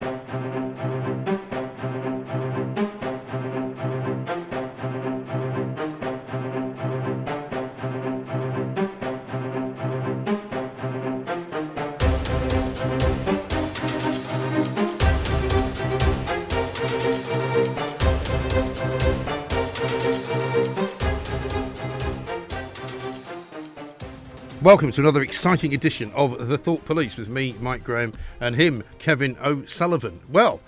Thank you. Welcome to another exciting edition of The Thought Police with me, Mike Graham, and him, Kevin O'Sullivan. Well,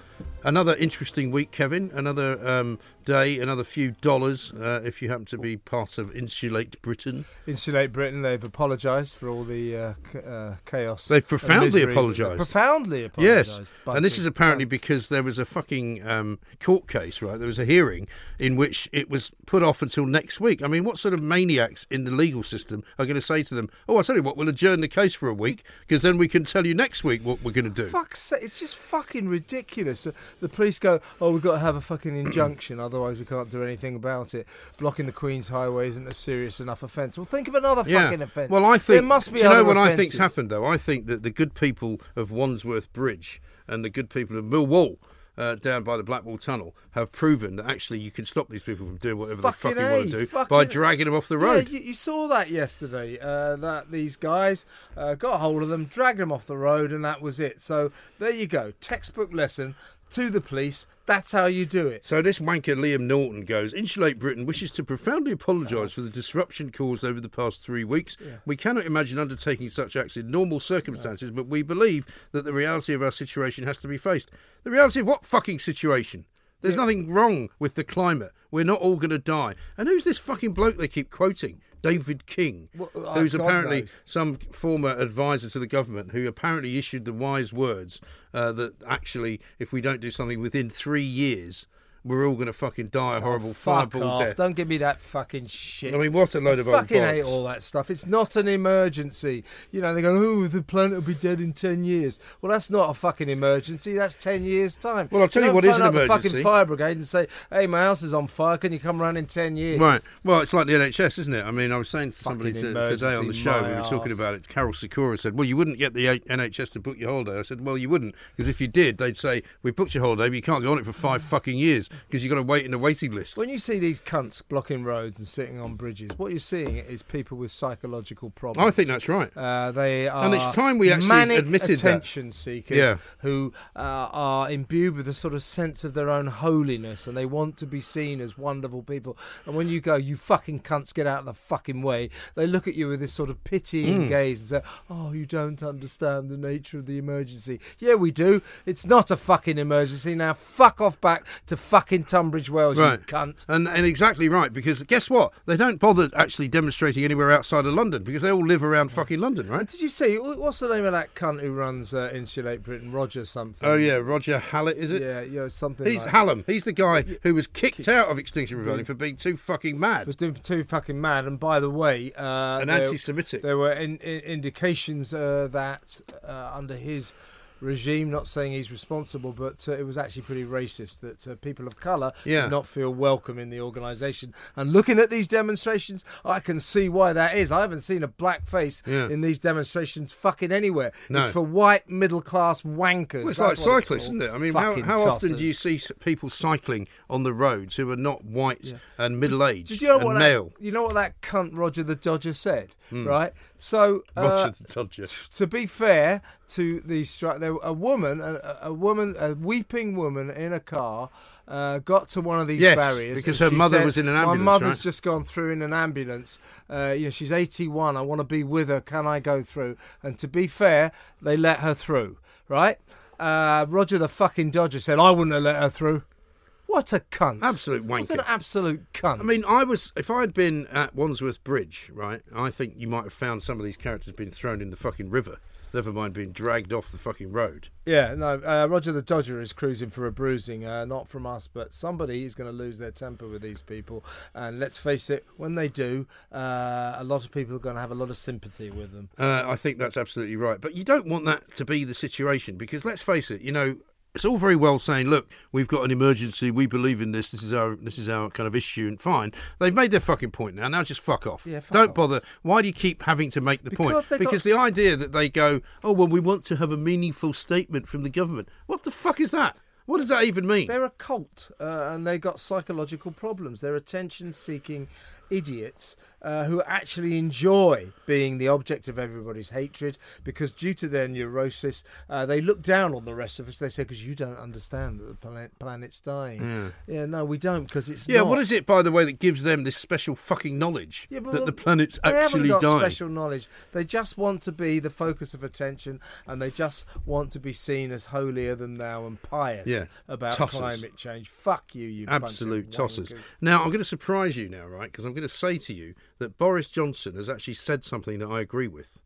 another interesting week, Kevin. Another um, day, another few dollars uh, if you happen to be part of Insulate Britain. Insulate Britain. They've apologised for all the uh, c- uh, chaos. They've profoundly apologised. Profoundly Yes, apologised. and this is apparently cunts. because there was a fucking um, court case, right? There was a hearing in which it was put off until next week. I mean, what sort of maniacs in the legal system are going to say to them, "Oh, I tell you what, we'll adjourn the case for a week because then we can tell you next week what we're going to do." Fuck's sake, it's just fucking ridiculous. The police go, oh, we've got to have a fucking injunction, otherwise we can't do anything about it. Blocking the Queen's highway isn't a serious enough offence. Well, think of another fucking offence. Well, I think there must be you know what I offences. think's happened though? I think that the good people of Wandsworth Bridge and the good people of Millwall. Uh, down by the Blackwall Tunnel have proven that actually you can stop these people from doing whatever the fuck Fucking you want to do fucking- by dragging them off the road. Yeah, you, you saw that yesterday. Uh, that these guys uh, got a hold of them, dragged them off the road, and that was it. So there you go, textbook lesson to the police. That's how you do it. So this wanker Liam Norton goes, Insulate Britain wishes to profoundly apologise for the disruption caused over the past three weeks. We cannot imagine undertaking such acts in normal circumstances, but we believe that the reality of our situation has to be faced. The reality of what fucking situation? There's nothing wrong with the climate. We're not all going to die. And who's this fucking bloke they keep quoting? David King, Well, uh, who's God apparently knows. some former advisor to the government who apparently issued the wise words uh, that actually, if we don't do something within three years, we're all going to fucking die a oh, horrible Oh, fireball off. death. Don't give me that fucking shit. I mean, what a load I of fucking hate all that stuff. It's not an emergency. You know, they go, oh, the planet will be dead in 10 years. Well, that's not a fucking emergency. That's 10 years' time. Well, I'll tell you don't what is an up the emergency. fucking fire brigade and say, hey, my house is on fire. Can you come around in 10 years? Right. Well, it's like the NHS, isn't it? I mean, I was saying to somebody Fucking to, today on the show, we were talking about it. Karol Sikora said, Well, you wouldn't get the NHS to book your holiday. I said, Well, you wouldn't. Because if you did, they'd say, We booked your holiday, but you can't go on it for five mm. fucking years because you've got to wait in the waiting list. When you see these cunts blocking roads and sitting on bridges, what you're seeing is people with psychological problems. I think that's right. Uh, they are And it's time we actually manic admitted that. attention seekers Yeah. who uh, are imbued with a sort of sense of their own holiness and they want to be seen as wonderful people. And when you go, you fucking cunts, get out of the fucking way, they look at you with this sort of pitying Mm. gaze and say, oh, you don't understand the nature of the emergency. Yeah, we do. It's not a fucking emergency. Now fuck off back to fucking Tunbridge Wells, Right. you cunt. And, and exactly right, because guess what? They don't bother actually demonstrating anywhere outside of London because they all live around fucking London, right? Did you see what's the name of that cunt who runs uh, Insulate Britain? Roger something. Oh, yeah, Roger Hallett, is it? Yeah, yeah, something. He's like Hallam. He's the guy who was kicked out of Extinction Rebellion for being too fucking mad. was doing too fucking mad. And by the way, uh, there- anti-Semitic. There were in, in, indications uh, that uh, under his regime, not saying he's responsible, but uh, it was actually pretty racist that uh, people of colour Yeah. did not feel welcome in the organisation. And looking at these demonstrations, I can see why that is. I haven't seen a black face Yeah. in these demonstrations fucking anywhere. No. It's for white middle class wankers. Well, it's like That's what cyclists, called. isn't it? I mean, how, Fucking how often do you see people cycling on the roads who are not white and middle aged you know and male? That, you know what that cunt Roger the Dodger said, Hmm. right? So, uh, Roger the Dodger. to be fair to the stri- there a woman, a, a woman, a weeping woman in a car. Uh, got to one of these Yes, barriers because her mother said, was in an ambulance, My mother's right? just gone through in an ambulance. Uh, you know, she's 81. I want to be with her. Can I go through? And to be fair, they let her through. Right? Uh, Roger the fucking Dodger said, "I wouldn't have let her through." What a cunt! Absolute What an absolute cunt. I mean, I was if I had been at Wandsworth Bridge, right? I think you might have found some of these characters being thrown in the fucking river. Never mind being dragged off the fucking road. Yeah, no. Uh, Roger the Dodger is cruising for a bruising, uh, not from us, but somebody is going to lose their temper with these people. And let's face it, when they do, uh, a lot of people are going to have a lot of sympathy with them. Uh, I think that's absolutely right. But you don't want that to be the situation because let's face it, you know, it's all very well saying, "Look, we've got an emergency. We believe in this. This is our this is our kind of issue." And fine, they've made their fucking point now. Now just fuck off. Yeah, fuck Don't off. bother. Why do you keep having to make the Because point? they've got Because the idea that they go, "Oh well, we want to have a meaningful statement from the government." What the fuck is that? What does that even mean? They're a cult, uh, and they've got psychological problems. They're attention-seeking idiots uh, who actually enjoy being the object of everybody's hatred because, due to their neurosis, uh, they look down on the rest of us. They say, "Because you don't understand that the planet, planet's dying." Yeah, no, we don't because it's yeah, not. what is it, by the way, that gives them this special fucking knowledge Yeah, that the planet's they actually haven't got dying? special knowledge. They just want to be the focus of attention, and they just want to be seen as holier than thou and pious Yeah, about tossers. climate change. Fuck you, you bunch of Absolute tossers. Now, I'm going to surprise you now, right? Because I'm going to say to you that Boris Johnson has actually said something that I agree with.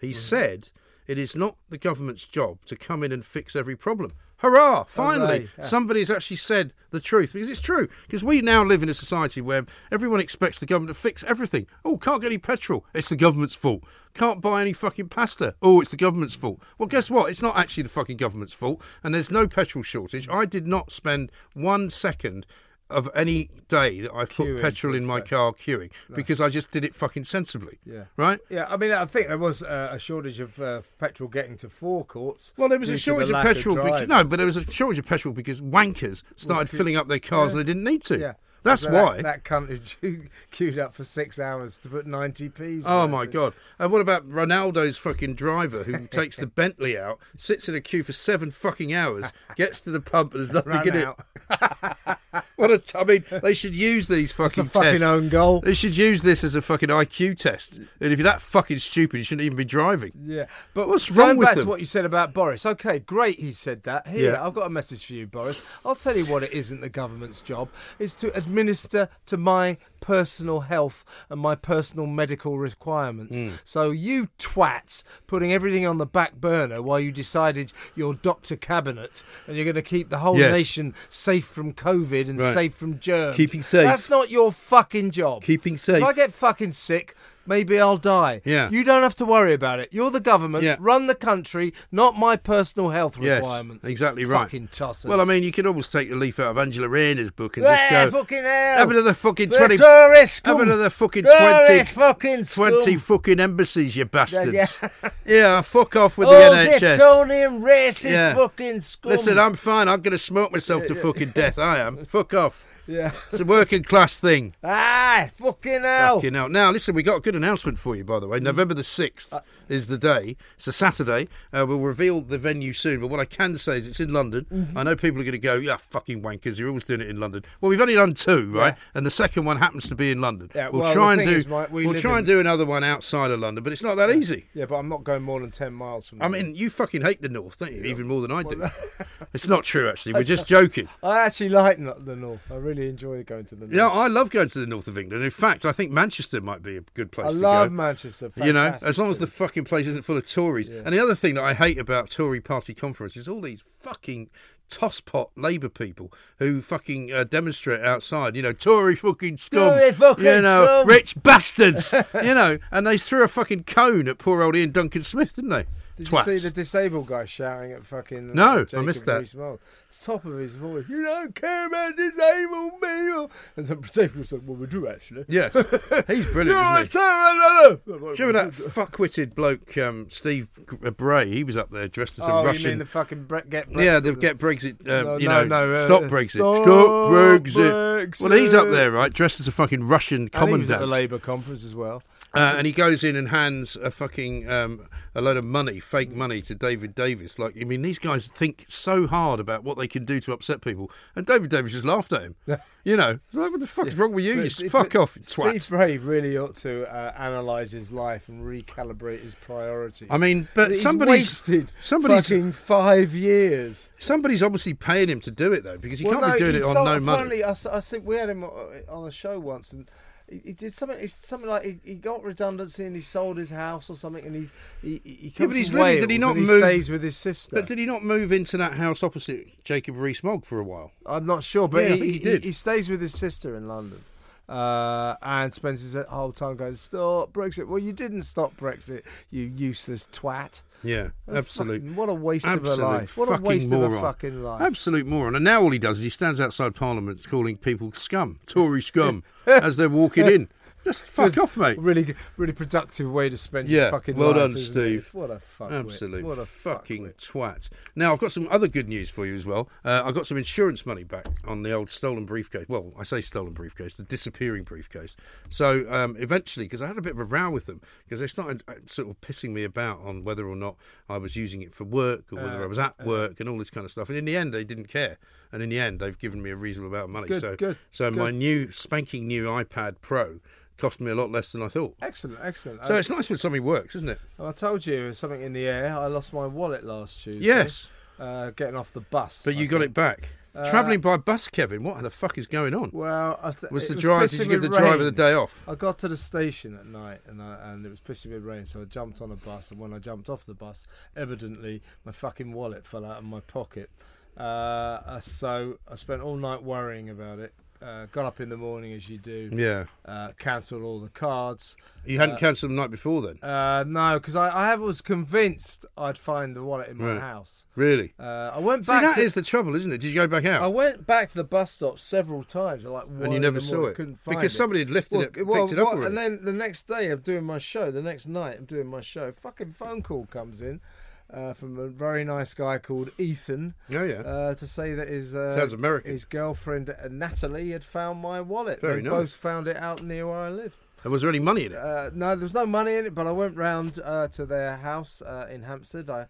He Mm-hmm. said it is not the government's job to come in and fix every problem. Hurrah! Finally, Hooray, yeah. somebody's actually said the truth because it's true. Because we now live in a society where everyone expects the government to fix everything. Oh, can't get any petrol. It's the government's fault. Can't buy any fucking pasta. Oh, it's the government's fault. Well, guess what? It's not actually the fucking government's fault. And there's no petrol shortage. I did not spend one second of any day that I've put petrol in my car queuing because I just did it fucking sensibly. Yeah. Right? Yeah, I mean, I think there was uh, a shortage of uh, petrol getting to forecourts. Well, there was a shortage of petrol. because, no, but there was a shortage of petrol because wankers started filling up their cars and they didn't need to. Yeah. That's So why. That, that country queued up for six hours to put 90p's. Oh my it. god! And what about Ronaldo's fucking driver who takes the Bentley out, sits in a queue for seven fucking hours, gets to the pump, and there's nothing Ran in out. it. What a! T- I mean, they should use these fucking a fucking own goal. They should use this as a fucking IQ test. And if you're that fucking stupid, you shouldn't even be driving. Yeah, but What's wrong with back them? to what you said about Boris? Okay, great. He said that. Here, Yeah. I've got a message for you, Boris. I'll tell you what it isn't the government's job is to administer to my personal health and my personal medical requirements. Hmm. So you twats putting everything on the back burner while you decided your doctor cabinet and you're going to keep the whole Yes. nation safe from COVID and Right. safe from germs. Keeping safe. That's not your fucking job. Keeping safe. If. I get fucking sick, maybe I'll die. Yeah. You don't have to worry about it. You're the government. Yeah. Run the country, not my personal health requirements. Yes, exactly right. Fucking tossers. Well, I mean, you could almost take a leaf out of Angela Rayner's book and yeah, just go, fucking hell. have another fucking The 20, tourist have another fucking 20, fucking 20 fucking embassies, you bastards. Yeah. Yeah, fuck off with Oh, the NHS. Tonian racist Yeah. fucking scum. Listen, I'm fine. I'm going to smoke myself to fucking death. I am. Fuck off. Yeah. It's a working class thing. Ah, fucking hell. Fucking hell. Now, listen, we got a good announcement for you, by the way. November the 6th Uh, is the day. It's a Saturday. Uh, we'll reveal the venue soon, but what I can say is it's in London. Mm-hmm. I know people are going to go, yeah, fucking wankers, you're always doing it in London. Well, we've only done two, right? And the second one happens to be in London. Yeah, we'll well, try and do is, we we'll live try in- and do another one outside of London, but it's not that easy. Yeah, but I'm not going more than 10 miles from I there. mean, you fucking hate the North, don't you? Even more than I do. it's not true, actually. We're just joking. I actually like the north. I really enjoy going to the north. Yeah, I love going to the north of England. In fact, I think Manchester might be a good place I to love go. Manchester. You know, as long as the fucking place isn't full of Tories. And the other thing that I hate about Tory party conferences is all these fucking tosspot Labour people who fucking uh, demonstrate outside. You know, Tory fucking scum. Tory fucking you know, scum. rich bastards. you know, and they threw a fucking cone at poor old Iain Duncan Smith, didn't they? Did Twats. you see the disabled guy shouting at fucking? No, I missed that. Rees-Mogg? It's top of his voice. You don't care about disabled people. And Jacob was like, "Well, we do actually." Yes, he's brilliant, You're isn't he? a terror. Do you remember that fuck-witted bloke, um, Steve Bray? He was up there dressed as a Oh, Russian. you mean the fucking Bre- get Brexit? Yeah, the get Brexit. Um, No, you no, know, no, uh, stop Brexit. stop Brexit. Well, he's up there, right, dressed as a fucking Russian And he was at commandant, the Labour conference as well. Uh, and he goes in and hands a fucking um, a load of money, fake money, to David Davis. Like, I mean, these guys think so hard about what they can do to upset people, and David Davis just laughed at him. you know, it's like, what the fuck's wrong with you? You But- s- but fuck off, you Steve twat. Bray really ought to uh, analyse his life and recalibrate his priorities. I mean, but He's somebody's wasted somebody's fucking five years. somebody's obviously paying him to do it though, because he Well, can't be doing it on so- no money. I, I think we had him uh, on a show once, and he, he did something. It's something like he, he got redundancy and he sold his house or something, and he he, he Yeah, but he's living- did he not move- stays with his sister. But did he not move into that house opposite Jacob Rees-Mogg for a while? I'm not sure, but Yeah, he, he did. He, stays with his sister in London. Uh, and spends his whole time going, Stop Brexit. Well, you didn't stop Brexit, you useless twat. Yeah, What a absolute. fucking- what a waste absolute of a life. What a waste moron. of a fucking life. Absolute moron. And now all he does is he stands outside Parliament calling people scum, Tory scum, as they're walking in. Just fuck off, mate. Really, really productive way to spend Yeah, your fucking well life. done, isn't it? Steve. What a fuck. Absolute What a fucking fuckwit. twat. Now, I've got some other good news for you as well. Uh, I got some insurance money back on the old stolen briefcase. Well, I say stolen briefcase, the disappearing briefcase. So um, eventually, because I had a bit of a row with them, because they started uh, sort of pissing me about on whether or not I was using it for work or whether Uh, I was at work and all this kind of stuff. And in the end, they didn't care. And in the end, they've given me a reasonable amount of money. Good, so, good, so my new spanking new iPad Pro cost me a lot less than I thought. Excellent, excellent. So Uh, it's nice when something works, isn't it? I told you something in the air. I lost my wallet last Tuesday. Yes. Uh, getting off the bus. But I you got think. it back. Uh, Travelling by bus, Kevin. What the fuck is going on? Well, I th- Was the driver? Did you give the with driver the day off? I got to the station at night and I, and it was pissing with rain, so I jumped on a bus. And when I jumped off the bus, evidently my fucking wallet fell out of my pocket. Uh, uh, so I spent all night worrying about it. Uh, got up in the morning as you do. Yeah. Uh, cancelled all the cards. You hadn't Uh, cancelled the night before then? Uh, no, because I, I was convinced I'd find the wallet in my Right. house. Really? Uh, I went See, back. that to, is the trouble, isn't it? Did you go back out? I went back to the bus stop several times. Like and you never saw it? Couldn't find Because it. somebody had lifted Well, it, picked it up already. And then the next day, I'm doing my show. The next night, I'm doing my show. Fucking phone call comes in uh, from a very nice guy called Ethan oh, yeah. uh, to say that his uh, Sounds American. His girlfriend uh, Natalie had found my wallet. Very they nice. both found it out near where I live. and was there any money in it? Uh, no, there was no money in it, but I went round uh, to their house uh, in Hampstead. I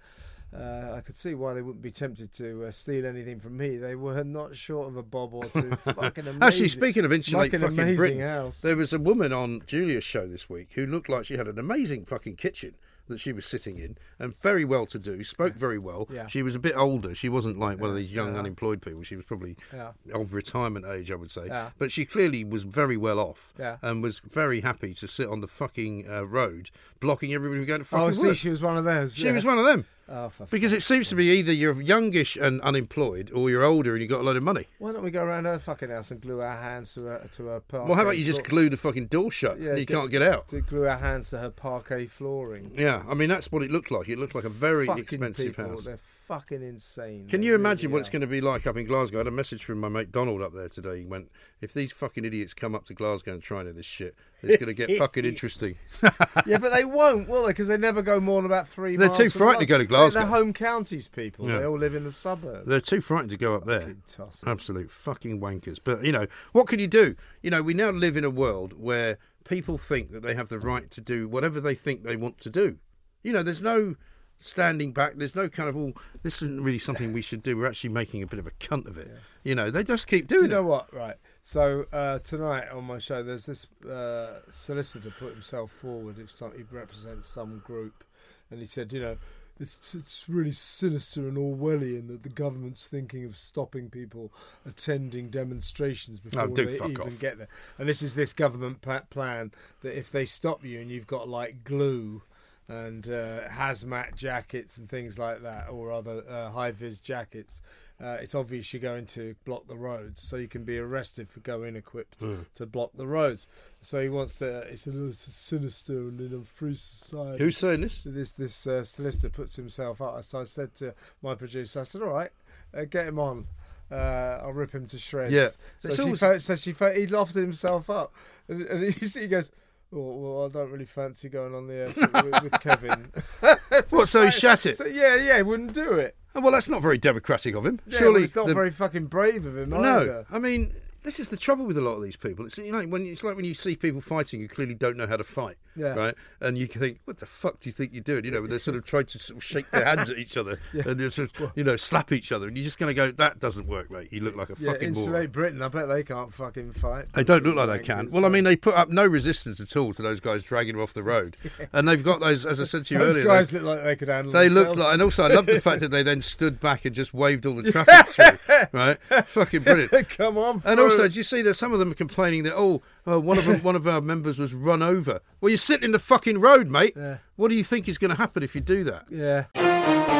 uh, I could see why they wouldn't be tempted to uh, steal anything from me. They were not short of a bob or two. fucking amazing. Actually, speaking of insulate Fucking fucking Britain, house. there was a woman on Julia's show this week who looked like she had an amazing fucking kitchen that she was sitting in and very well to do, spoke very well. Yeah. She was a bit older. She wasn't like one of these young yeah. unemployed people. She was probably Yeah. of retirement age, I would say. But she clearly was very well off Yeah. and was very happy to sit on the fucking uh, road, blocking everybody from going to oh, fucking Oh, see, work. she was one of those. She yeah. was one of them. Oh, for Because it seems to be either you're youngish and unemployed, or you're older and you've got a load of money. Why don't we go around her fucking house and glue our hands to her to her parquet? Well, how about you just glue the fucking door shut? Yeah, and you get- can't get out. to glue our hands to her parquet flooring? Yeah, I mean that's what it looked like. It looked like a very Fucking expensive people, house. Fucking insane. Can They you imagine what it's going to be like up in Glasgow? I had a message from my mate Donald up there today. He went, "If these fucking idiots come up to Glasgow and try any of this shit, it's going to get fucking interesting." yeah, but they won't, will they? Because they never go more than about three. They're miles too frightened to go to Glasgow. They're home counties people. Yeah. They all live in the suburbs. They're too frightened to go up there. Fucking. Absolute fucking wankers. But you know what can you do? You know we now live in a world where people think that they have the right to do whatever they think they want to do. You know, there's no standing back. There's no kind of all. This isn't really something we should do. We're actually making a bit of a cunt of it. You know, they just keep Do doing you know it. what? Right. So uh, tonight on my show, there's this uh, solicitor put himself forward. If some, he represents some group, and he said, you know, it's it's really sinister and Orwellian that the government's thinking of stopping people attending demonstrations before Oh, they even off. get there. And this is this government plan that if they stop you and you've got like glue. And uh, hazmat jackets and things like that, or other uh, high vis jackets, uh, it's obvious you're going to block the roads, so you can be arrested for going equipped Hmm. to block the roads. So he wants to. It's a little sinister and in a free society. Who's saying this? this this uh, solicitor puts himself up? So I said to my producer, I said, "All right, uh, get him on." Uh, I'll rip him to shreds. Yeah. So It's she, always- fo- so she fo- he lofted himself up, and, and he, he goes, "Well, well, I don't really fancy going on the air with, with Kevin." What? So he shat it? So, yeah, yeah, he wouldn't do it. Oh, well, that's not very democratic of him. Yeah, Surely well, it's not the- very fucking brave of him No, either. I mean this is the trouble with a lot of these people. It's you know when it's like when you see people fighting who clearly don't know how to fight, Yeah. right? And you think, what the fuck do you think you're doing? You know, they're sort of trying to sort of shake their hands at each other and just sort of, you know slap each other, and you're just going to go, that doesn't work, mate. You look like a Yeah, fucking moron. insulate Britain. I bet they can't fucking fight. They don't look like they can. Well, I mean, they put up no resistance at all to those guys dragging them off the road, and they've got those. As I said to you those earlier, guys they- look like they could handle. They look like, and also I love the fact that they then stood back and just waved all the traffic through. Right, fucking brilliant. Come on, And. Also, did you see that some of them are complaining that oh, uh, one of them, one of our members was run over? Well, you're sitting in the fucking road, mate. Yeah. What do you think is going to happen if you do that? Yeah.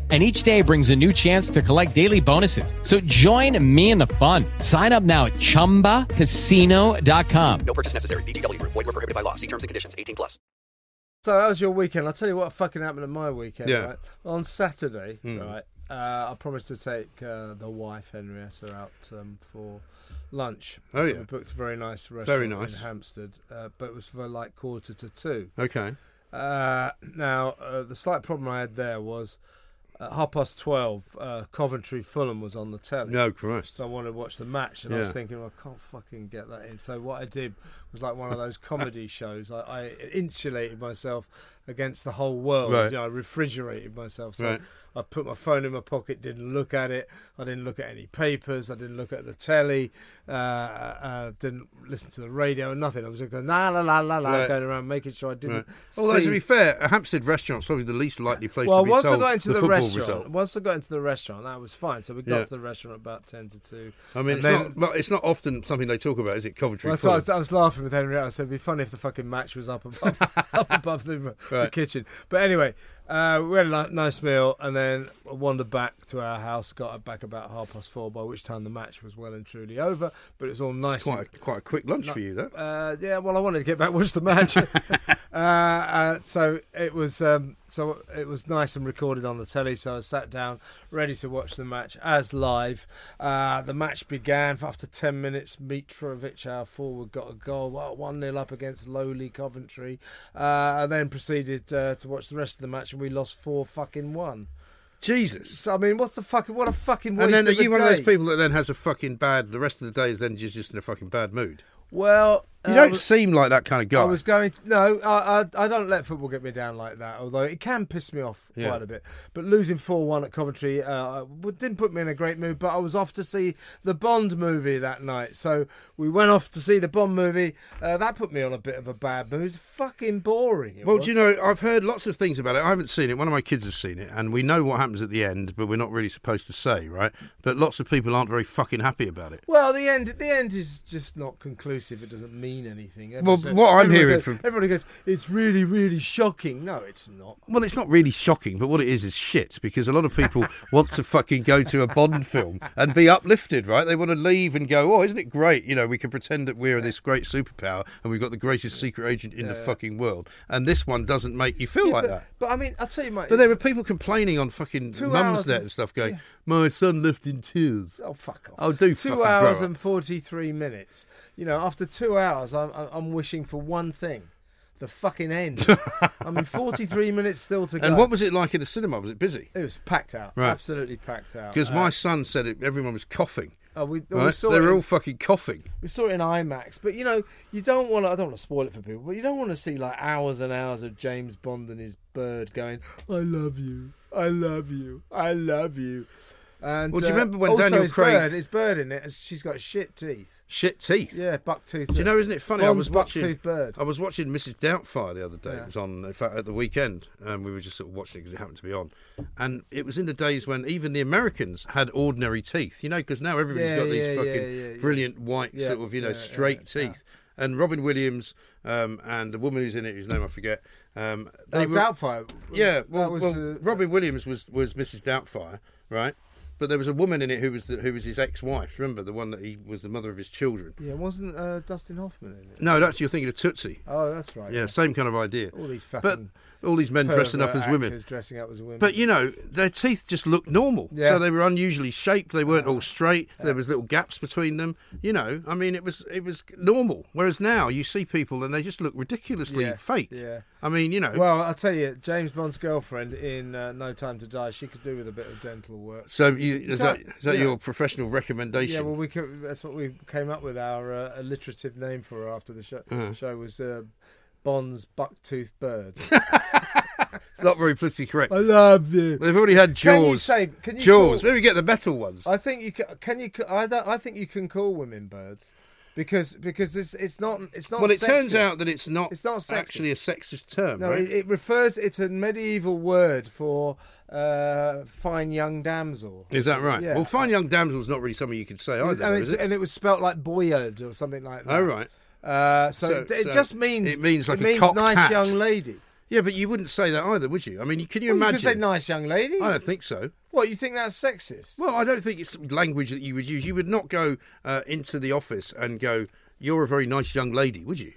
And each day brings a new chance to collect daily bonuses. So join me in the fun. Sign up now at chumbacasino.com. No purchase necessary. VGW Group. Void were prohibited by law. See terms and conditions. 18 plus. So that was your weekend. I'll tell you what fucking happened at my weekend. Yeah. Right? On Saturday, right, uh, I promised to take uh, the wife Henrietta out um, for lunch. Oh, so yeah. we booked a very nice restaurant Very nice. in Hampstead, uh, but it was for like quarter to two. Okay. Uh, now, uh, the slight problem I had there was at half past twelve, uh, Coventry Fulham was on the telly. No, Christ. So I wanted to watch the match, and I was thinking, well, I can't fucking get that in. So what I did was like one of those comedy shows. I, I insulated myself against the whole world. Right. You know, I refrigerated myself. So Right. I put my phone in my pocket, didn't look at it. I didn't look at any papers. I didn't look at the telly. Uh, uh, didn't listen to the radio. or Nothing. I was just going la la la la la, Right. going around making sure I didn't. Although to be fair, a Hampstead restaurant's probably the least likely place well, to be once I got into the, the, restaurant, result. once I got into the restaurant, that was fine. So we got Yeah. to the restaurant about ten to two. I mean, it's then- not. It's not often something they talk about, is it? Coventry. Well, I was, I was laughing with Henrietta. I said it'd be funny if the fucking match was up above, up above the, the kitchen. But anyway, uh, we had a nice meal and then wandered back to our house. Got back about half past four, by which time the match was well and truly over. But it was all nice. Quite a, quite a quick lunch for you, though. Uh, yeah, well, I wanted to get back watch the match, uh, uh, so it was um, so it was nice and recorded on the telly. So I sat down, ready to watch the match as live. Uh, the match began after ten minutes. Mitrovic, our forward, got a goal, one 0 up against lowly Coventry, uh, and then proceeded uh, to watch the rest of the match, and we lost four fucking one. Jesus. So, I mean, what's the fucking what a fucking waste And then are of a you one of those people that then has a fucking bad? The rest of the day is then just just in a fucking bad mood. Well, You don't seem like that kind of guy. I was going to no, I, I I don't let football get me down like that. Although it can piss me off Yeah. quite a bit. But losing four one at Coventry uh, didn't put me in a great mood. But I was off to see the Bond movie that night, so we went off to see the Bond movie. Uh, that put me on a bit of a bad mood. It was fucking boring. it Well, was. do you know, I've heard lots of things about it. I haven't seen it. One of my kids has seen it, and we know what happens at the end, but we're not really supposed to say, right? But lots of people aren't very fucking happy about it. Well, the end. The end is just not conclusive. It doesn't mean anything. Well, what I'm hearing goes- from- everybody goes, it's really, really shocking. No, it's not. Well, it's not really shocking, but what it is is shit because a lot of people want to fucking go to a Bond film and be uplifted, right? They want to leave and go, oh, isn't it great? You know, we can pretend that we're this great superpower and we've got the greatest secret agent in the fucking world. And this one doesn't make you feel Yeah, like but, that. but I mean, I'll tell you, mate. But there were people complaining on fucking Mumsnet and- and stuff going, yeah. My son left in tears. Oh fuck off! Oh, do two hours and forty-three minutes. You know, after two hours, I'm I'm- wishing for one thing: the fucking end. I mean, forty-three minutes still to go. And what was it like in the cinema? Was it busy? it was packed out, Right. absolutely packed out. Because Uh, my son said it, everyone was coughing. Oh, we, we saw They it were in- all fucking coughing. we saw it in IMAX, but you know, you don't want to. I don't want to spoil it for people, but you don't want to see like hours and hours of James Bond and his bird going, "I love you, I love you, I love you." And Well, do you uh, remember when also Daniel Craig- bird, his bird in it, she's got shit teeth. Shit teeth. Yeah, buck tooth. Do you know, isn't it funny? I was watching. bird. I was watching Mrs. Doubtfire the other day. Yeah. It was on, in fact, at the weekend. Um, we were just sort of watching it because it happened to be on, and it was in the days when even the Americans had ordinary teeth. You know, because now everybody's Yeah, got these yeah, fucking brilliant white sort of you know straight teeth. And Robin Williams um, and the woman who's in it, whose name I forget. Um, they Oh, were- Doubtfire. Yeah, well, was, well uh, Robin Williams was was Mrs. Doubtfire, right? But there was a woman in it who was the, who was his ex-wife. Remember the one that he was the mother of his children. Yeah, wasn't uh, Dustin Hoffman in it? No, that's you're thinking of Tootsie. Oh, that's right. Yeah, same kind of idea. All these But fucking all these men dressing up as women. dressing up as women. But you know, their teeth just looked normal. Yeah. So they were unusually shaped. They weren't all straight. There was little gaps between them. You know, I mean, it was it was normal. Whereas now you see people and they just look ridiculously Yeah, fake. yeah. I mean, you know. well, I'll tell you, James Bond's girlfriend in uh, No Time to Die, she could do with a bit of dental work. so you, is that can't- is that yeah. your professional recommendation? Yeah, well, we could, that's what we came up with. Our uh, alliterative name for her after the show, Uh-huh. show was uh, Bond's buck-toothed bird. It's not very politically correct. I love you. They've already had Jaws. Can you say? Can you Jaws. call- Maybe get the metal ones. I think you can. Can you? I don't. I think you can call women birds, because because it's it's not it's not. well, it turns out that it's not. It's not sexist. actually a sexist term, No, right? it, it refers. It's a medieval word for uh, fine young damsel. Is that right? Yeah. Well, fine young damsel is not really something you could say either, and, and it was spelt like boyard or something like that. Oh, right. Uh, so, So- it, it so just means it means like a means nice hat. young lady. Yeah, but you wouldn't say that either, would you? I mean, can you Well, you imagine? could say nice young lady. I don't think so. What you think that's sexist? Well, I don't think it's language that you would use. You would not go uh, into the office and go, "You're a very nice young lady," would you?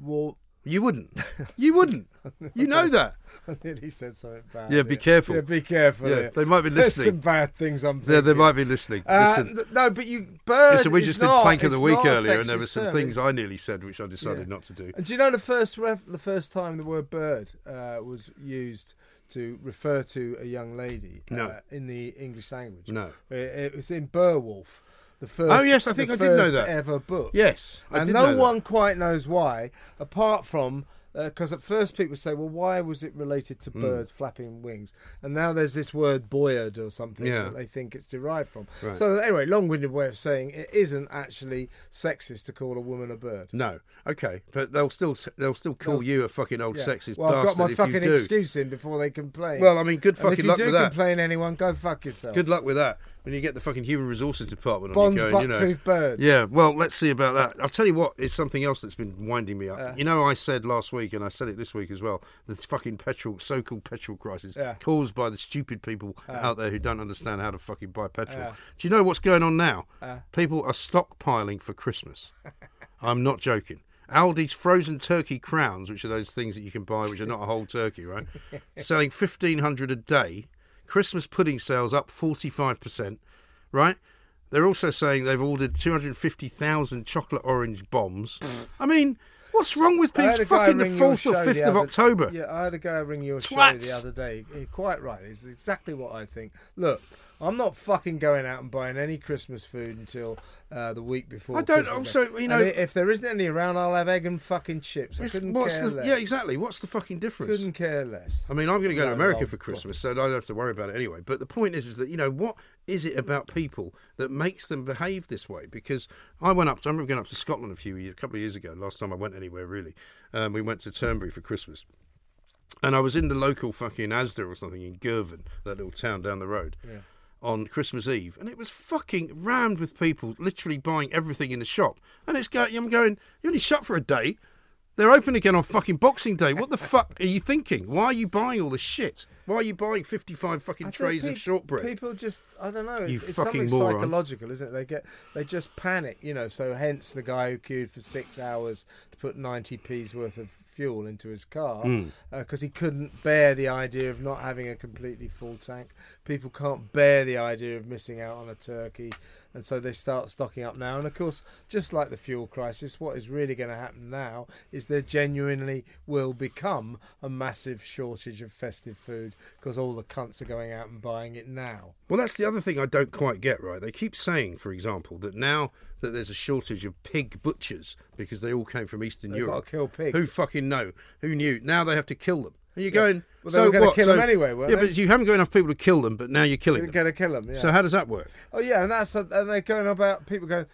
Well, You wouldn't. You wouldn't. You know that. I nearly said something bad. Yeah, be careful. Yeah, be careful. Yeah, they might be listening. There's some bad things I'm. They, they might be listening. Uh, Listen, no, but you bird. listen, we just not, did plank of the week earlier, and there were some term. things I nearly said which I decided Yeah. not to do. And do you know the first ref- the first time the word bird uh, was used to refer to a young lady uh, No. in the English language? No. it, it was in Beowulf. The first, Oh, yes, I think I did know that. ever book. Yes, I and no one quite knows why, apart from because at first people say, "Well, why was it related to Hmm. birds flapping wings?" And now there's this word "boyard" or something Yeah. that they think it's derived from. Right. So anyway, long-winded way of saying it isn't actually sexist to call a woman a bird. No, okay, but they'll still they'll still call They'll- you a fucking old Yeah. sexist well, I've got my fucking excuse in before they complain. Well, I mean, good fucking if you luck do with that. complain, anyone, go fuck yourself. Good luck with that when you get the fucking human resources department on Bond's you going, you know. bird. Yeah, well, let's see about that. I'll tell you what, it's something else that's been winding me up. Yeah. you know, I said last week, and I said it this week as well. This fucking petrol, so-called petrol crisis, Yeah. caused by the stupid people Yeah. out there who don't understand how to fucking buy petrol. Do you know what's going on now? People are stockpiling for Christmas. I'm not joking. Aldi's frozen turkey crowns, which are those things that you can buy, which are not a whole turkey, right? Selling fifteen hundred a day. Christmas pudding sales up forty five percent, right? They're also saying they've ordered two hundred fifty thousand chocolate orange bombs. I mean, what's wrong with people? Fucking the fourth or fifth of other- October. Yeah, I had a guy ring your show the other day. You're quite right. It's exactly what I think. Look, I'm not fucking going out and buying any Christmas food until uh, the week before. I don't- Christmas. also, you know- i- if there isn't any around, I'll have egg and fucking chips. I couldn't care the, less. yeah, exactly. What's the fucking difference? couldn't care less. I mean, I'm going to go to America for Christmas, so I don't have to worry about it anyway. But the point is, is that you know what is it about people that makes them behave this way? Because I went up, to, I remember going up to Scotland a few years, a couple of years ago. Last time I went anywhere, really, um, we went to Turnberry for Christmas, and I was in the local fucking Asda or something in Girvan, that little town down the road. Yeah. On Christmas Eve, and it was fucking rammed with people, literally buying everything in the shop. And it's going, I'm going, you're only shut for a day. They're open again on fucking Boxing Day. What the fuck are you thinking? Why are you buying all this shit? Why are you buying 55 fucking trays of shortbread? People just, I don't know. It's, You it's fucking something moron. psychological, isn't it? They get, they just panic, you know. So hence the guy who queued for six hours to put 90p's worth of fuel into his car hmm. uh, because he couldn't bear the idea of not having a completely full tank. People can't bear the idea of missing out on a turkey, and so they start stocking up now. And of course, just like the fuel crisis, what is really going to happen now is there genuinely will become a massive shortage of festive food because all the cunts are going out and buying it now. Well, that's the other thing I don't quite get right. They keep saying, for example, that now that there's a shortage of pig butchers because they all came from Eastern They've Europe. gotta kill pigs. Who fucking know? Who knew? Now they have to kill them. And you're going, Well, they so were gonna what? kill So- anyway, weren't Yeah, they? but you haven't got enough people to kill them, but now you're killing They're them. going to kill them. Yeah. So how does that work? Oh yeah, and that's and they're going about people going.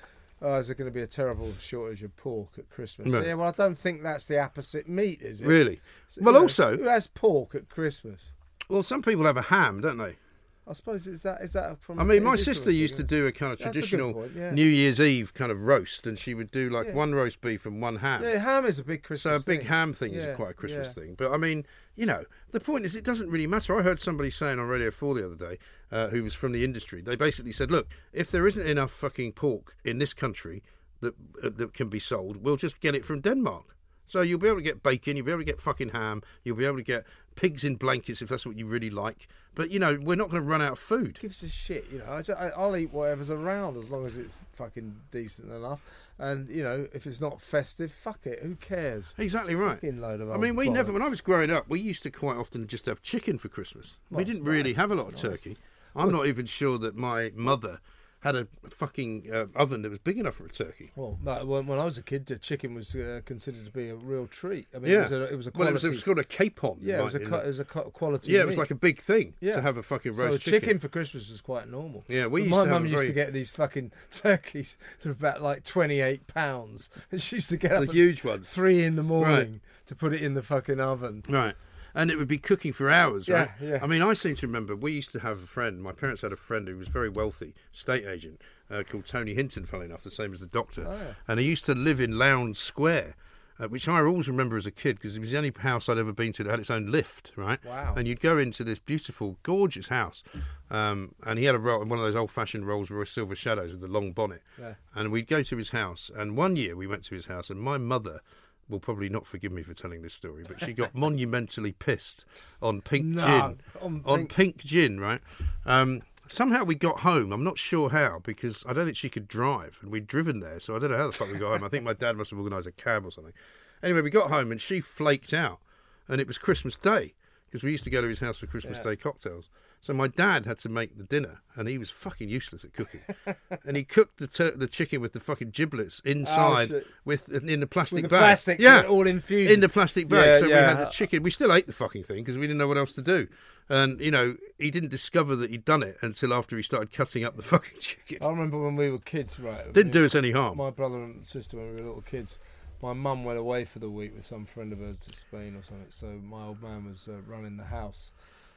Oh, is there going to be a terrible shortage of pork at Christmas? No. Yeah, well, I don't think that's the opposite meat, is it? Really? So, Well, you know, also- who has pork at Christmas? Well, some people have a ham, don't they? I suppose is that is that from? I mean, my sister used to do a kind of That's traditional point, yeah. New Year's Eve kind of roast, and she would do like Yeah. one roast beef and one ham. Yeah, ham is a big Christmas. so a big thing. ham thing is quite a Christmas thing. But I mean, you know, the point is, it doesn't really matter. I heard somebody saying on Radio 4 the other day, uh, who was from the industry, they basically said, look, if there isn't enough fucking pork in this country that, uh, that can be sold, we'll just get it from Denmark. So you'll be able to get bacon, you'll be able to get fucking ham, you'll be able to get pigs in blankets if that's what you really like. But, you know, we're not going to run out of food. gives a shit, you know. I, ju- I, I'll eat whatever's around as long as it's fucking decent enough. And you know, if it's not festive, fuck it. Who cares? Exactly right. Fucking load of I mean, we never, when I was growing up, we used to quite often just have chicken for Christmas. Well, we didn't really have a lot of it's turkey. I'm not even sure that my mother had a fucking uh, oven that was big enough for a turkey. Well, no, when, when I was a kid, the chicken was uh, considered to be a real treat. I mean, yeah, it was a, it was a well, quality. it was, it was called a capon. yeah, it was a, right, it was a quality. yeah, it was like a big thing yeah. to have a fucking so roast chicken. for Christmas was quite normal. Yeah, we used my to mum used very- to get these fucking turkeys for about like twenty eight pounds, and she used to get up The at huge ones. three in the morning to put it in the fucking oven. Right. And it would be cooking for hours, Yeah, right? yeah. I mean, I seem to remember we used to have a friend. My parents had a friend who was very wealthy, state agent, uh, called Tony Hinton, funny enough, the same as the doctor. Oh, yeah. And he used to live in Lowndes Square, uh, which I always remember as a kid because it was the only house I'd ever been to that had its own lift, right? Wow. And you'd go into this beautiful, gorgeous house. Um, and he had a one of those old fashioned Rolls Royce Silver Shadows with the long bonnet. Yeah. And we'd go to his house. And one year we went to his house, and my mother will probably not forgive me for telling this story, but she got monumentally pissed on pink No, gin. on on pink- pink gin, right? Um, somehow we got home. I'm not sure how because I don't think she could drive, and we'd driven there, so I don't know how the fuck we got home. I think my dad must have organised a cab or something. Anyway, we got home and she flaked out, and it was Christmas Day because we used to go to his house for Christmas Day cocktails. So my dad had to make the dinner, and he was fucking useless at cooking. and he cooked the tur- the chicken with the fucking giblets inside shit. with in the plastic With the bag. plastic, yeah, all infused. in the plastic bag. Yeah, so we had the chicken. We still ate the fucking thing because we didn't know what else to do. And you know, he didn't discover that he'd done it until after he started cutting up the fucking chicken. I remember when we were kids, right? Didn't do us any harm. My brother and sister, when we were little kids, my mum went away for the week with some friend of hers to Spain or something. So my old man was uh, running the house,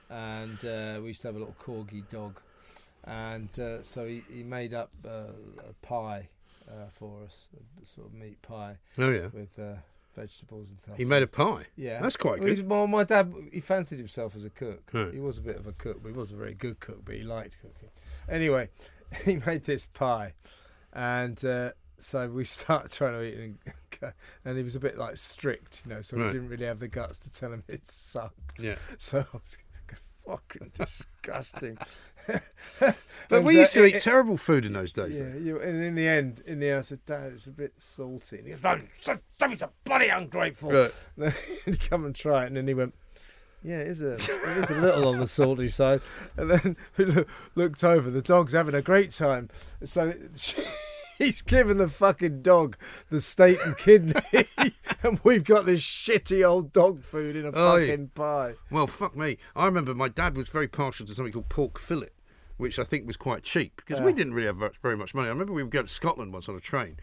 and uh, we used to have a little corgi dog, and uh, so he, he made up uh, a pie uh, for us, a sort of meat pie Oh yeah, with uh, vegetables and stuff. he made a pie. Yeah, that's quite Well, good. My, my dad, he fancied himself as a cook. Right. He was a bit of a cook, but he wasn't a very good cook. But he liked cooking. Anyway, he made this pie, and uh, so we started trying to eat it, and, and he was a bit like strict, you know. So we didn't really have the guts to tell him it sucked. Yeah. So I was fucking disgusting. But we used to eat it- terrible food in those days. yeah, you, and in the end, in the end, I said, Dad, it's a bit salty. And he goes, no, so, so it's a bloody ungrateful. Right. And he'd come and try it, and then he went, yeah, it is a, it is a little on the salty side. And then we loo- looked over, the dog's having a great time. So he's giving the fucking dog the steak and kidney, and we've got this shitty old dog food in a Oh, yeah. fucking pie. Well, fuck me. I remember my dad was very partial to something called pork fillet, which I think was quite cheap because we didn't really have very much money. I remember we were going to Scotland once on a train.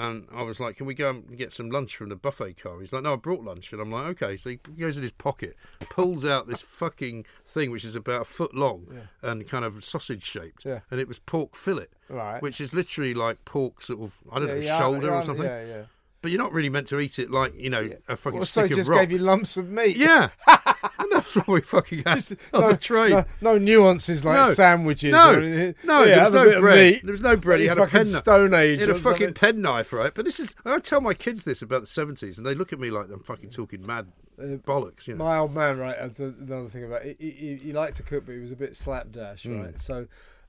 And I was like, "Can we go and get some lunch from the buffet car?" He's like, "No, I brought lunch." And I'm like, "Okay." So he goes in his pocket, pulls out this fucking thing, which is about a foot long and kind of sausage shaped, Yeah. and it was pork fillet, Right. which is literally like pork sort of I don't Yeah, know yeah, shoulder yeah, or something. Yeah, yeah. But you're not really meant to eat it like you know a fucking Well, so stick he of just rock. gave you lumps of meat. Yeah, and that's what we fucking had on no, the train. No, no nuances like No. sandwiches. No, or no, Yeah, there was no bread. There was no bread. He had a fucking pen. Stone Age. He had a fucking pen knife, right? But this is. I tell my kids this about the seventies, and they look at me like I'm fucking talking mad bollocks. You know. My old man, right? Another thing about it, he, he, he liked to cook, but he was a bit slapdash, Mm. right? So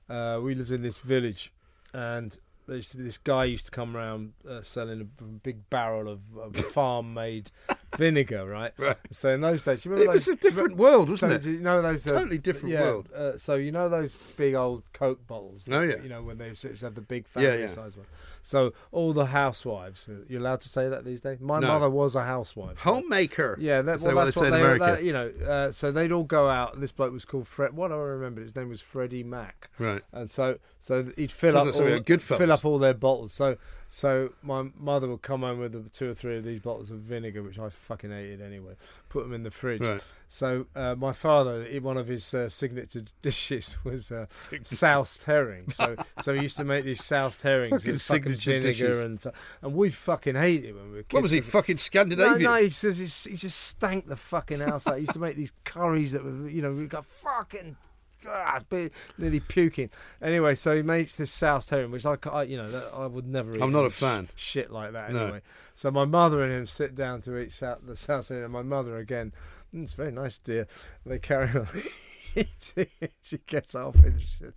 uh, we lived in this village, and there used to be this guy used to come around uh, selling a big barrel of, of farm-made vinegar, right? Right. So in those days, you remember It was a different world, wasn't so it? You know those uh, Totally different yeah, world. Uh, so you know those big old Coke bottles. Oh, yeah. You know when they to the big Yeah, family yeah. size one. So all the housewives. You're allowed to say that these days. My No. mother was a housewife. Homemaker. Yeah, that, well, that's what they say they, in America. that- you know. Uh, so they'd all go out, and this bloke was called Fred. What do I remember? His name was Freddie Mac. Right. And so, so he'd fill up all, fill up all their bottles. So, so my mother would come home with two or three of these bottles of vinegar, which I fucking hated anyway. Put them in the fridge. Right. So uh, my father, he- one of his uh, signature dishes was uh, soused herring. So, so he used to make these soused herrings Fucking with fucking signature vinegar dishes. and and we fucking hated it when we were kids. What was he? Fucking Scandinavian. no, no, he says he just stank the fucking house out. He used to make these curries that were, you know, we got fucking. God, nearly puking. Anyway, so he makes this soused herring, which I, I you know, that I would never. eat I'm not a sh- fan. Shit like that. No. Anyway, so my mother and him sit down to eat sou- the soused herring, and my mother again. "Mm, it's very nice, dear. They carry on eating. she gets off and she said.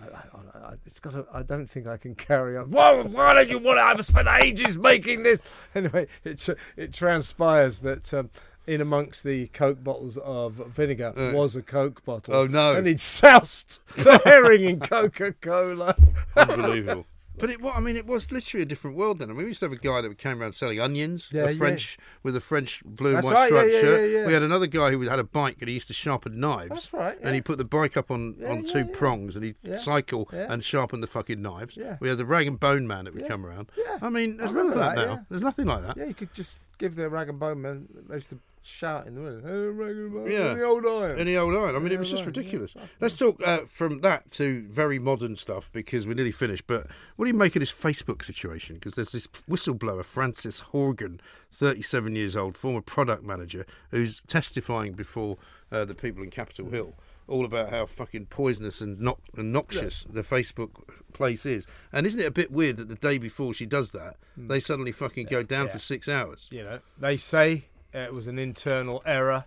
I, I, I, it's got. To, I don't think I can carry on. Why? Why don't you want to? I've spent ages making this. Anyway, it it transpires that um, in amongst the Coke bottles of vinegar Uh, was a Coke bottle. Oh, no. And he'd soused the herring in Coca Cola. Unbelievable. But it, I mean, it was literally a different world then. I mean, we used to have a guy that came around selling onions, Yeah, a yeah. French with a French blue and That's white right, yeah, striped yeah, shirt. yeah, yeah. We had another guy who had a bike and he used to sharpen knives. That's right, yeah. And he put the bike up on, Yeah, on two yeah. prongs and he'd Yeah, cycle yeah. and sharpen the fucking knives. Yeah. We had the rag and bone man that would Yeah, come around. yeah. I mean, there's I none of that, that, now. yeah. There's nothing like that. Yeah, you could just give the rag and bone man. They used to shout in the middle. Hey, rag and Yeah. the old iron. Any old iron. I mean, Any it was just ridiculous. Let's talk uh, from that to very modern stuff because we're nearly finished. But what do you make of this Facebook situation? Because there's this whistleblower, Frances Haugen, 37 years old, former product manager, who's testifying before uh, the people in Capitol Hill. All about how fucking poisonous and, no- and noxious the Facebook place is, and isn't it a bit weird that the day before she does that, they suddenly fucking go down yeah. for six hours? you know, they say it was an internal error.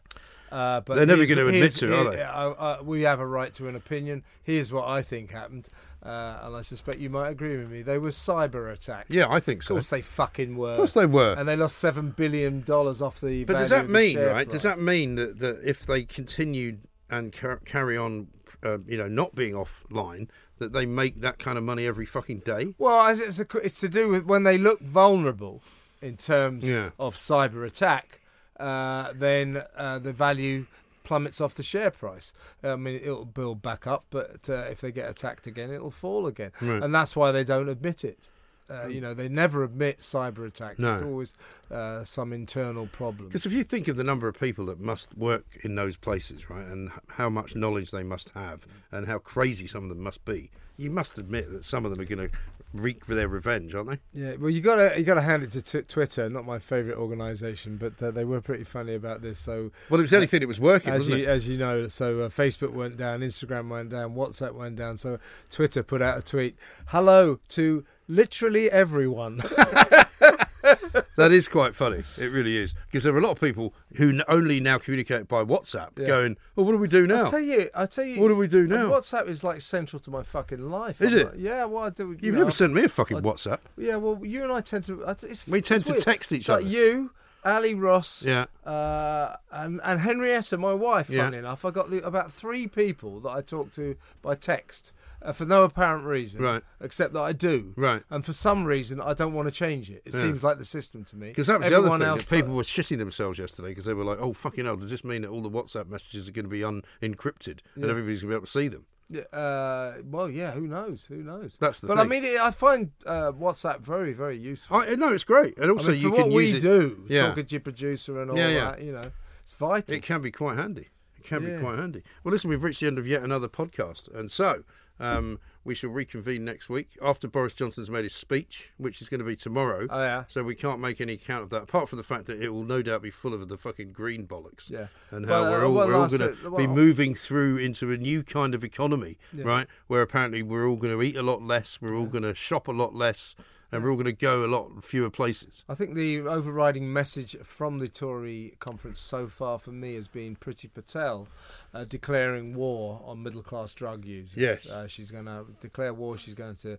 Uh, but They're never gonna admit to it, are they? uh, uh, we have a right to an opinion. Here's what I think happened, uh, and I suspect you might agree with me. They were cyber attacked. Yeah, I think so. Of course they fucking were. Of course they were. And they lost seven billion dollars off the. But does that mean, right? Does that mean that, that if they continued and car- carry on, uh, you know, not being offline, that they make that kind of money every fucking day? Well, it's, it's, a, it's to do with when they look vulnerable in terms Yeah. of cyber attack, uh, then uh, the value plummets off the share price. I mean, it'll build back up, but uh, if they get attacked again, it'll fall again. Right. And that's why they don't admit it. Uh, you know, they never admit cyber attacks. No. It's always uh, some internal problem. Because if you think of the number of people that must work in those places, right, and how much knowledge they must have, and how crazy some of them must be, you must admit that some of them are going to wreak for their revenge, aren't they? Yeah, well, you got to you got to hand it to t- Twitter, not my favourite organisation, but uh, they were pretty funny about this. So, Well, it was the only thing that was working, as wasn't you it? as you know, so uh, Facebook went down, Instagram went down, WhatsApp went down. So Twitter put out a tweet: "Hello to literally everyone." That is quite funny. It really is. Because there are a lot of people who only now communicate by WhatsApp, Yeah. going, "Well, what do we do now?" I tell you, I tell you, What do we do now? WhatsApp is like central to my fucking life. Is I'm it? like- yeah, well, I do. you You've know, never sent me a fucking I- WhatsApp. Yeah, well, you and I tend to. It's, We tend it's to weird. text each It's like other. you, Ali Ross, Yeah. uh, and and Henrietta, my wife. Yeah. Funny enough, I got the, about three people that I talked to by text uh, for no apparent reason, Right. Except that I do, Right. And for some reason, I don't want to change it. It Yeah. seems like the system to me. Because that was Everyone the other thing. People were shitting themselves yesterday because they were like, "Oh fucking hell! Does this mean that all the WhatsApp messages are going to be unencrypted and everybody's going to be able to see them?" Uh, well, yeah. Who knows? Who knows? That's the but thing. I mean, it, I find uh, WhatsApp very, very useful. I no, it's great, and also I mean, you for can what we it. do, Yeah. talking to your producer and all Yeah, yeah. that. You know, it's vital. It can be quite handy. It can be quite handy. Well, listen, we've reached the end of yet another podcast, and so um, we shall reconvene next week after Boris Johnson's made his speech, which is going to be tomorrow. Oh, yeah. So we can't make any account of that, apart from the fact that it will no doubt be full of the fucking green bollocks. Yeah. And how uh, we're all, well, we're all going to Well- be moving through into a new kind of economy, Yeah. right? Where apparently we're all going to eat a lot less, we're all going to shop a lot less, and we're all going to go a lot fewer places. I think the overriding message from the Tory conference so far for me has been Priti Patel uh, declaring war on middle class drug users. Yes. Uh, she's going to declare war. She's going to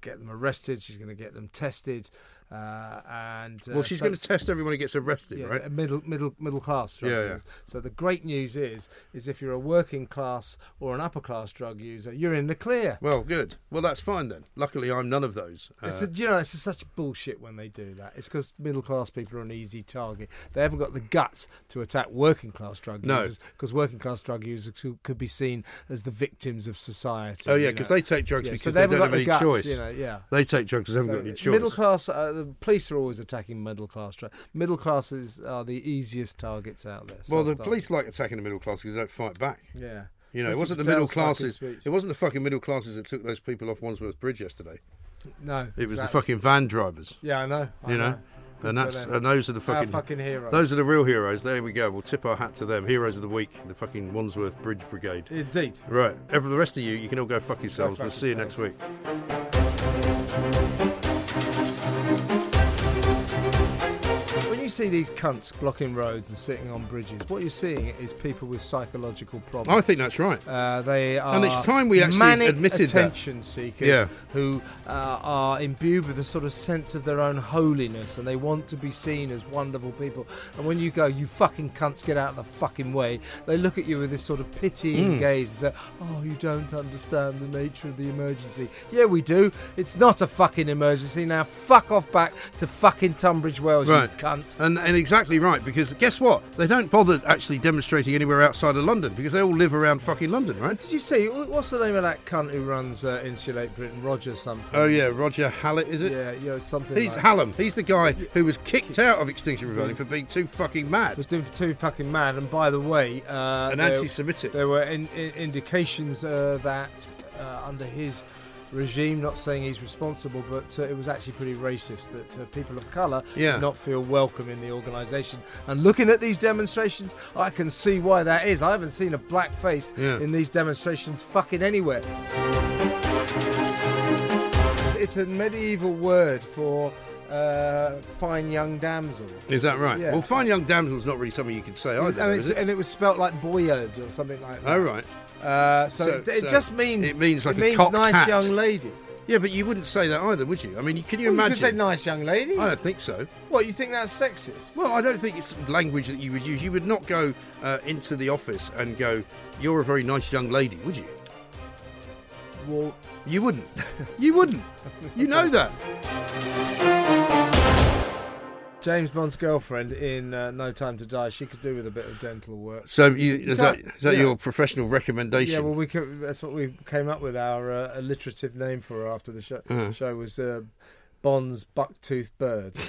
get them arrested. She's going to get them tested. Uh, and uh, Well, she's so- going to test everyone who gets arrested, yeah, right? uh, Middle middle middle class drug Yeah, yeah. So the great news is is if you're a working class or an upper class drug user, you're in the clear. Well, good. Well, that's fine then. Luckily, I'm none of those. It's Uh, a, you know, it's such bullshit when they do that. It's because middle class people are an easy target. They haven't got the guts to attack working class drug No. users because working class drug users could be seen as the victims of society. Oh, yeah, you 'cause know. they take drugs because so they haven't don't got have any guts, choice. You know, yeah. They take drugs because they haven't So got any choice. Middle class, uh, the police are always attacking middle class. Tra- middle classes are the easiest targets out there. well, the police like attacking the middle class because they don't fight back. Yeah. You know, it wasn't the middle classes. It wasn't the fucking middle classes that took those people off Wandsworth Bridge yesterday. No, It was the fucking van drivers. Yeah, I know. I You know, and that's and those are the fucking fucking heroes. Those are the real heroes. There we go. We'll tip our hat to them. Heroes of the week, the fucking Wandsworth Bridge Brigade. Indeed. Right. Every the rest of you, you can all go fuck yourselves. fuck we'll see you next week. You see these cunts blocking roads and sitting on bridges, what you're seeing is people with psychological problems. I think that's right. Uh, they are And it's time we actually manic admitted that. attention seekers Yeah. who uh, are imbued with a sort of sense of their own holiness and they want to be seen as wonderful people. And when you go, you fucking cunts, get out of the fucking way, they look at you with this sort of pitying Mm. gaze and say, Oh, you don't understand the nature of the emergency. Yeah, we do. It's not a fucking emergency. Now, fuck off back to fucking Tunbridge Wells, Right. you cunt. And, and exactly right, because guess what? They don't bother actually demonstrating anywhere outside of London because they all live around fucking London, right? Did you see, what's the name of that cunt who runs uh, Insulate Britain? Roger something. Oh yeah, Roger Hallett, is it? Yeah, yeah, something He's like Hallam. He's the guy who was kicked out of Extinction Rebellion for being too fucking mad. was doing too fucking mad. And by the way, uh, And there- anti-Semitic. There were in, in, indications uh, that uh, under his regime, not saying he's responsible, but uh, it was actually pretty racist that uh, people of colour Yeah. did not feel welcome in the organisation. And looking at these demonstrations, I can see why that is. I haven't seen a black face Yeah. in these demonstrations fucking anywhere. It's a medieval word for uh, fine young damsel. Is that right? Yeah. Well, fine young damsel is not really something you could say either, and, it? and it was spelt like boyard or something like that. Oh right. Uh, so, So- it, it so just means it means like a means nice hat. young lady. Yeah, but you wouldn't say that either, would you? I mean, can you Well, you imagine? could say nice young lady. I don't think so. What you think that's sexist? Well, I don't think it's language that you would use. You would not go uh, into the office and go, "You're a very nice young lady," would you? Well, You wouldn't. you wouldn't. You know that. James Bond's girlfriend in uh, No Time to Die, she could do with a bit of dental work. So, you, is that that yeah. your professional recommendation? Yeah, well, we could, that's what we came up with. Our uh, alliterative name for her after the show, Uh-huh. show was uh, Bond's bucktooth bird.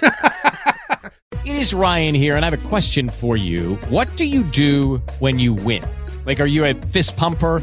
It is Ryan here, and I have a question for you. What do you do when you win? Like, are you a fist pumper?